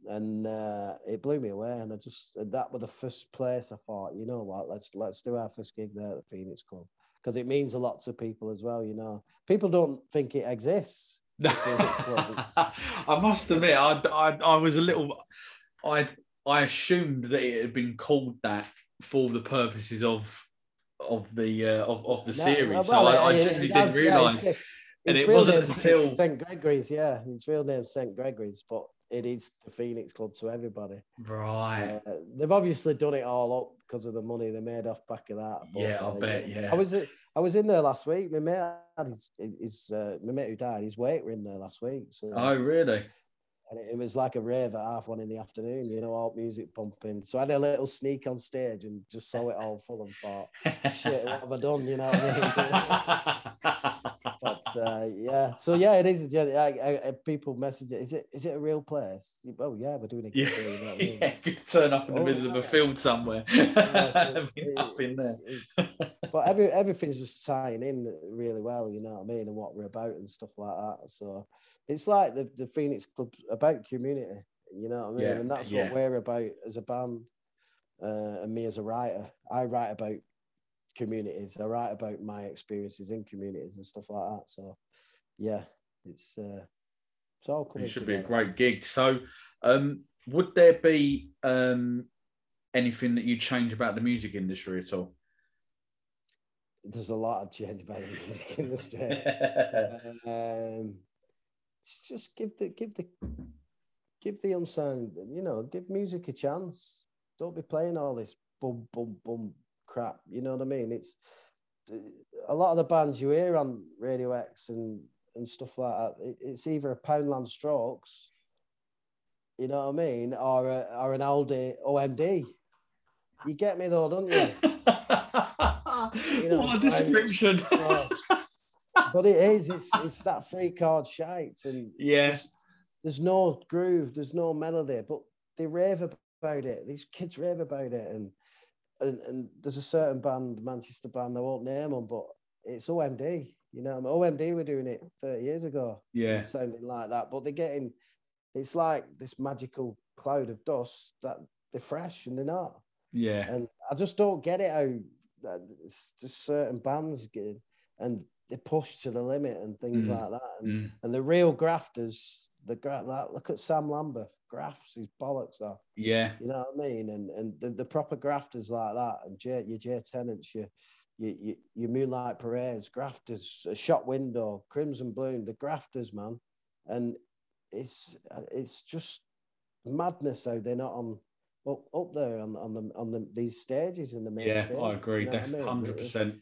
and uh, it blew me away. And I just that was the first place I thought, you know what, let's let's do our first gig there at the Phoenix Club because it means a lot to people as well. You know, people don't think it exists. (laughs) I must admit, I, I, I was a little, I, I assumed that it had been called that for the purposes of, of the, uh, of, of the No, series. well, so I, I didn't realise. it's- and it wasn't until- St Gregory's. Yeah, his real name's St Gregory's, but it is the Phoenix Club to everybody. right. Uh, they've obviously done it all up because of the money they made off back of that. but, Yeah, I uh, bet, yeah. I was I was in there last week. My mate had his, his uh, my mate who died. His weight were in there last week. So oh, really? And it, it was like a rave at half one in the afternoon. You know, all music pumping. So I had a little sneak on stage and just saw it all full and thought, shit, what have I done? You know what I mean? (laughs) but uh, yeah, so yeah, it is. Yeah, I, I, people message it. Is it is it a real place? Oh yeah, we're doing a yeah, you know I mean? yeah, (laughs) could turn up in the Oh, middle of a field somewhere. (laughs) Yeah, so it- nothing there. it's- it's- but every everything's just tying in really well, you know what I mean, and what we're about and stuff like that. So it's like the, the Phoenix Club about community, you know what I mean, Yeah, and that's yeah. what we're about as a band, uh, and me as a writer. I write about communities. I write about my experiences in communities and stuff like that. So yeah, it's uh, it's all coming. It should be a great gig. So, um, would there be um, anything that you change about the music industry at all? There's a lot of change about the music (laughs) industry. (laughs) um, just give the give the give the unsigned, you know, give music a chance. Don't be playing all this bum bum bum crap. You know what I mean? It's uh, a lot of the bands you hear on Radio X and and stuff like that. It's either a Poundland Strokes, you know what I mean, or a, or an Aldi OMD. You get me though, don't you? (laughs) know, what a description. But it is. It's it's that free card shite, and yeah, there's, there's no groove, there's no melody, but they rave about it. These kids rave about it, and and, and there's a certain band, Manchester band, I won't name them, but it's OMD. You know, OMD were doing it 30 years ago, yeah, sounding like that, but they're getting. It's like this magical cloud of dust that they're fresh and they're not. yeah, And I just don't get it how that it's just certain bands get and they push to the limit and things Mm. like that. And, Mm. and the real grafters, the gra- that look at Sam Lambert, grafts his bollocks off. yeah, You know what I mean? And and the, the proper grafters like that, and J, your J Tenants, your your, your, your Moonlight Parades, grafters, a shop window, Crimson Bloom, the grafters, man. And it's it's just madness how they're not on up, up there on on the on the these stages in the main yeah. stages, I agree. you know I mean? Hundred It- percent.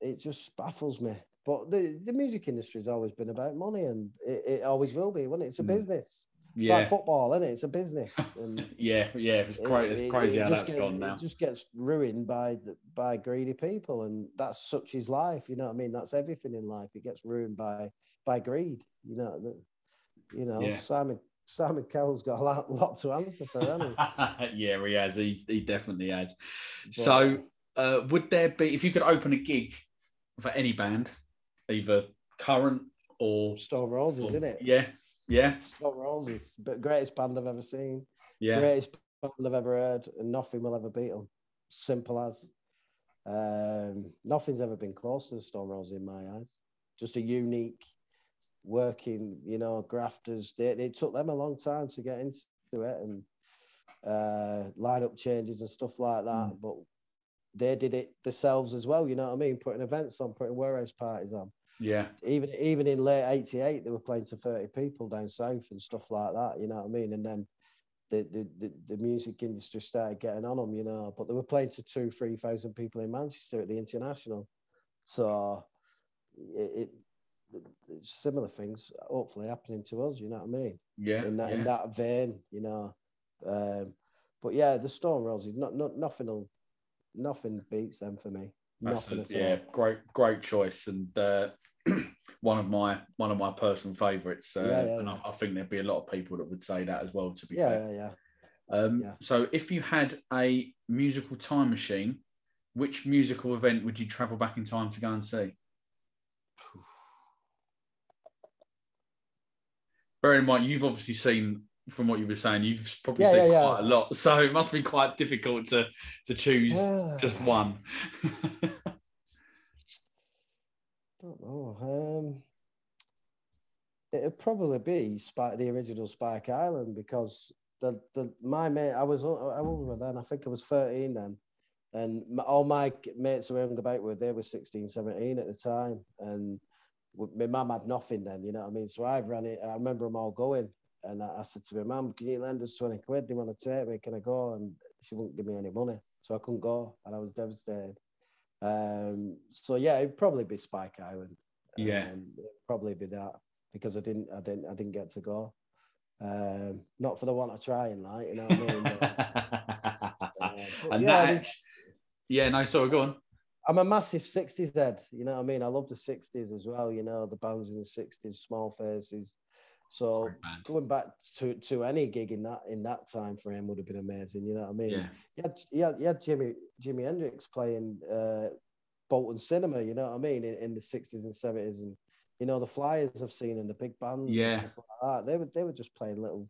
it just baffles me. But the, the music industry has always been about money and it, it always will be, won't it? It's a Mm. business. It's Yeah. like football, isn't it? It's a business. (laughs) And yeah, yeah. It's great. It's it- crazy it how just that's gets, gone now. It just gets ruined by the, by greedy people, and that's such is life. You know what I mean? That's everything in life. It gets ruined by by greed. You know, the, you know. Yeah. Simon Simon Cowell's got a lot, lot to answer for, hasn't he? (laughs) yeah, he has. He, he definitely has. But- So, uh, would there be if you could open a gig for any band, either current or, Stone Roses, or- isn't it? yeah, yeah, Stone Roses, but greatest band I've ever seen, yeah, greatest band I've ever heard, and nothing will ever beat them. Simple as. Um, nothing's ever been close to the Stone Roses in my eyes. Just a unique working, you know, grafters. They, it took them a long time to get into it and uh, lineup changes and stuff like that. Mm. But they did it themselves as well. You know what I mean? Putting events on, putting warehouse parties on yeah, even even in late '88, they were playing to 30 people down south and stuff like that. You know what I mean? And then the the, the, the music industry started getting on them, you know. But they were playing to two, three thousand people in Manchester at the International. So it, it similar things hopefully happening to us. You know what I mean? yeah, In that yeah. in that vein, you know. Um, but yeah, the Stone Roses, not, not nothing will nothing beats them for me. Nothing a- at yeah, all. great, great choice, and uh, (clears throat) one of my one of my personal favourites. Uh, Yeah, yeah, and. I, I think there'd be a lot of people that would say that as well. To be Yeah, fair, yeah, yeah. Um, Yeah. So, if you had a musical time machine, which musical event would you travel back in time to go and see? (sighs) Bear in mind, you've obviously seen, from what you were saying, you've probably Yeah, seen yeah, yeah. quite a lot. (laughs) So it must be quite difficult to to choose just one. (laughs) don't know. Um, it'd probably be Spike, the original Spike Island, because the the my mate, I was I was then. I think I was thirteen then, and my, all my mates who I hung about with, they were 16, 17 at the time, and my mum had nothing then. You know what I mean? So I ran it. I remember them all going, and I, I said to my mum, "Can you lend us twenty quid? Do you want to take me? Can I go?" And she wouldn't give me any money, so I couldn't go, and I was devastated. Um, so yeah, it'd probably be Spike Island. Yeah. Um, probably be that because I didn't, I didn't, I didn't get to go. Um, not for the want of trying, like you know what I mean. But, (laughs) uh, and yeah, that, yeah, no, sorry, go on. I'm a massive '60s head. You know what I mean. I love the '60s as well. You know the bands in the '60s, Small Faces. So going back to, to any gig in that in that time frame would have been amazing. You know what I mean? Yeah, you had, you had, you had Jimmy Jimi Hendrix playing uh, Bolton Cinema, you know what I mean, in, in the sixties and seventies, and you know the Flyers I've seen and the big bands, and Yeah. stuff like that. They were they were just playing little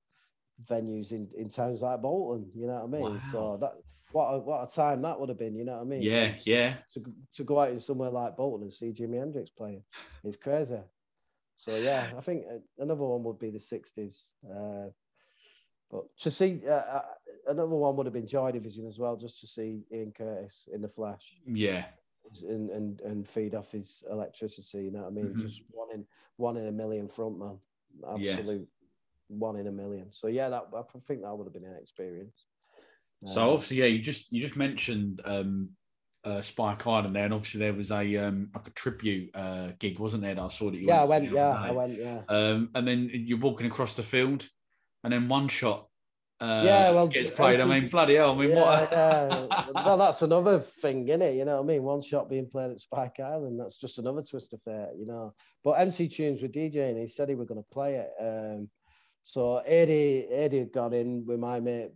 venues in, in towns like Bolton, you know what I mean. Wow. So that what a, what a time that would have been, you know what I mean? yeah, yeah. To, to, to go out in somewhere like Bolton and see Jimi Hendrix playing, it's crazy. So yeah, I think uh, another one would be the sixties. Uh, but to see uh, uh, another one would have been Joy Division as well, just to see Ian Curtis in the flash Yeah, and and, and feed off his electricity. You know what I mean? Mhm. Just one in one in a million front man, Yeah. absolute one in a million. So yeah, that I think that would have been an experience. So Um, obviously, yeah, you just you just mentioned um, uh, Spike Island there, and obviously there was a um, like a tribute uh, gig, wasn't there? That I saw that you. yeah, I went. Yeah, I went. Yeah. Um, and then you're walking across the field, and then one shot. Uh, Yeah, well, gets played. I mean, bloody hell! I mean, yeah, what? (laughs) yeah. Well, that's another thing, isn't it? You know what I mean? One shot being played at Spike Island, that's just another twist of fate, you know. But MC Tunes were DJing, he said he were going to play it. Um, so Eddie, Eddie got in with my mate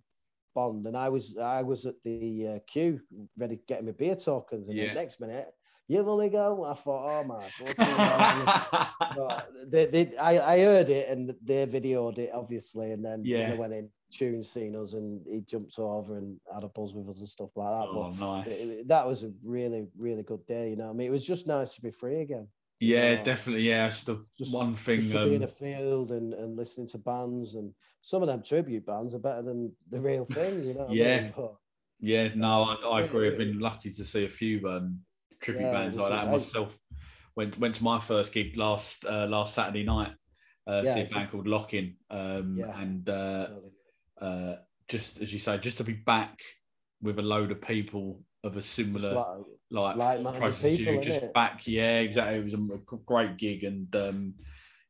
Bond, and I was I was at the uh, queue ready getting my beer tokens, and Yeah. the next minute, you've only go. I thought, oh my. (laughs) they, they, I, I heard it and they videoed it obviously, and then Yeah. when I went in, Tune seen us and he jumped over and had a buzz with us and stuff like that. oh, but nice. it- that was a really, really good day. You know, I mean, it was just nice to be free again. You Yeah, definitely. Yeah, it's the Just, one thing. just to be in a Um, field and, and listening to bands and some of them tribute bands are better than the real (laughs) thing. You know, I Yeah. mean? But, yeah, no, I, I agree. I've been lucky to see a few um, tribute Yeah, bands like that. Myself went went to my first gig last uh, last Saturday night. Uh, Yeah, see a band called Lockin, um, Yeah. and uh, uh, just as you say, just to be back with a load of people of a similar like- like like-minded process as you, people, just back. Yeah, exactly. It was a great gig, and um,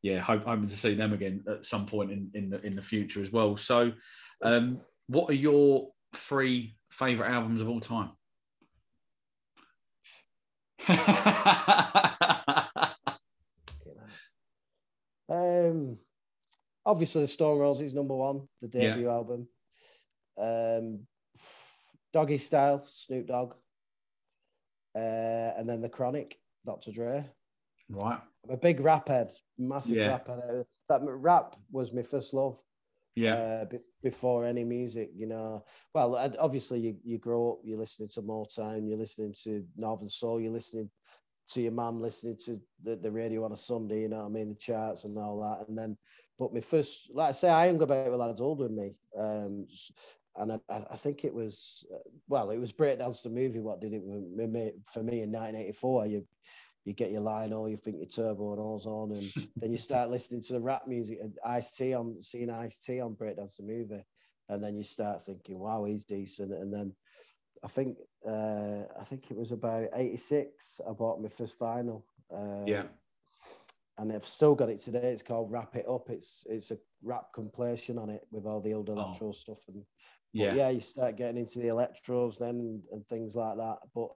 yeah, hope, hoping to see them again at some point in, in the in the future as well. So, um, what are your three favorite albums of all time? (laughs) um, obviously, the Stone Roses number one, the debut yeah. album. Um, Doggystyle, Snoop Dogg, uh, and then the Chronic, Dr. Dre. Right. I'm a big rap head, massive yeah. rap head. That rap was my first love. Yeah. Uh, be- before any music, you know. Well, obviously you, you grow up, you're listening to Motown, you're listening to Northern Soul, you're listening to your mum, listening to the, the radio on a Sunday, you know what I mean, the charts and all that. And then, but my first, like I say, I ain't got about with lads older than me. Um, and I, I, think it was, uh, well, it was Breakdance the movie. What did it for me in 1984? You you get your line, Lionel, you think your turbo and all's on, and (laughs) then you start listening to the rap music and Ice T on seeing Ice T on Breakdance the movie, and then you start thinking, wow, he's decent. And then I think uh, I think it was about '86. I bought my first vinyl. Uh, yeah. And I've still got it today. It's called Wrap It Up. It's it's a rap compilation on it with all the old electro oh. stuff and yeah, yeah. You start getting into the electros then and, things like that. But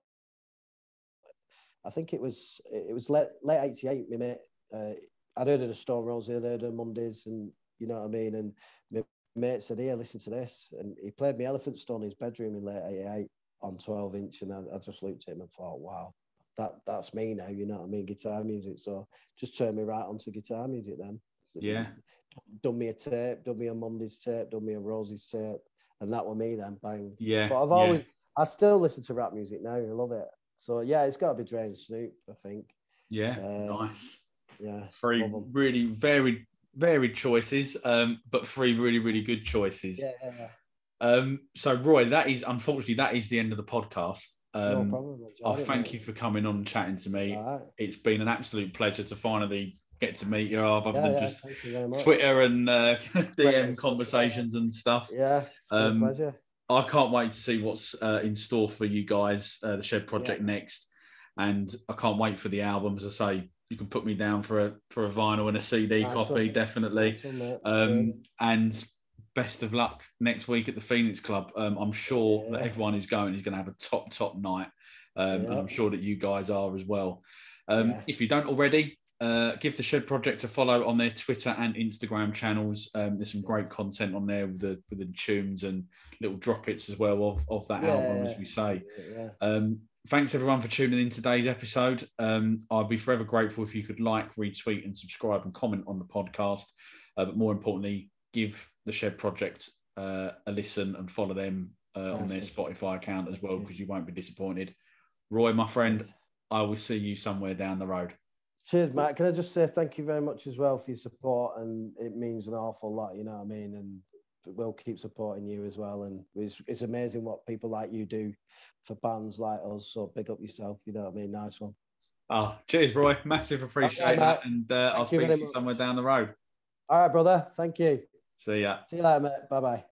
I think it was it was late late '88. My mate, uh, I'd heard of the Stone Roses, I'd heard of Mondays, and you know what I mean. And my mate said, "Here, listen to this," and he played me Elephant Stone in his bedroom in late '88 on 12 inch, and I, I, just looked at him and thought, "Wow, that that's me now." You know what I mean? Guitar music. So just turned me right onto guitar music then. Yeah. Done me a tape, done me a Monday's tape, done me a Rosie's tape, and that was me then. Bang. Yeah. But I've always, yeah. I still listen to rap music now. I love it. So yeah, it's got to be Dre and Snoop, I think. Yeah, uh, nice. Yeah, three really varied, varied choices, um, but three really, really good choices. Yeah. Um, so Roy, that is unfortunately that is the end of the podcast. Um, no problem. I thank you for coming on and chatting to me. Right. It's been an absolute pleasure to finally get to meet you, other yeah, than yeah, just Twitter and uh, (laughs) DM conversations and stuff. Yeah, um, pleasure. I can't wait to see what's uh, in store for you guys, uh, the Shed Project yeah. next, and I can't wait for the album. As I say, you can put me down for a for a vinyl and a CD nice copy, one. definitely. Nice um, and best of luck next week at the Phoenix Club. Um, I'm sure yeah. that everyone who's going is going to have a top top night, um, yeah. and I'm sure that you guys are as well. Um, if you don't already, uh, give the Shed Project a follow on their Twitter and Instagram channels. Um, there's some great content on there with the with the tunes and little drop hits as well of, of that yeah, album, as we say. Yeah. Um, thanks everyone for tuning in today's episode. Um, I'd be forever grateful if you could like, retweet, and subscribe and comment on the podcast. Uh, but more importantly, give the Shed Project uh, a listen and follow them uh, on their Spotify account as well, because you won't be disappointed. Roy, my friend, I will see you somewhere down the road. Cheers, Matt. Can I just say thank you very much as well for your support, and it means an awful lot. You know what I mean, and we'll keep supporting you as well. And it's, it's amazing what people like you do for bands like us. So big up yourself. You know what I mean? Nice one. Oh, cheers, Roy. Massive appreciate okay. And uh, I'll speak to you somewhere down the road. All right, brother. Thank you. See ya. See you later, mate. Bye bye.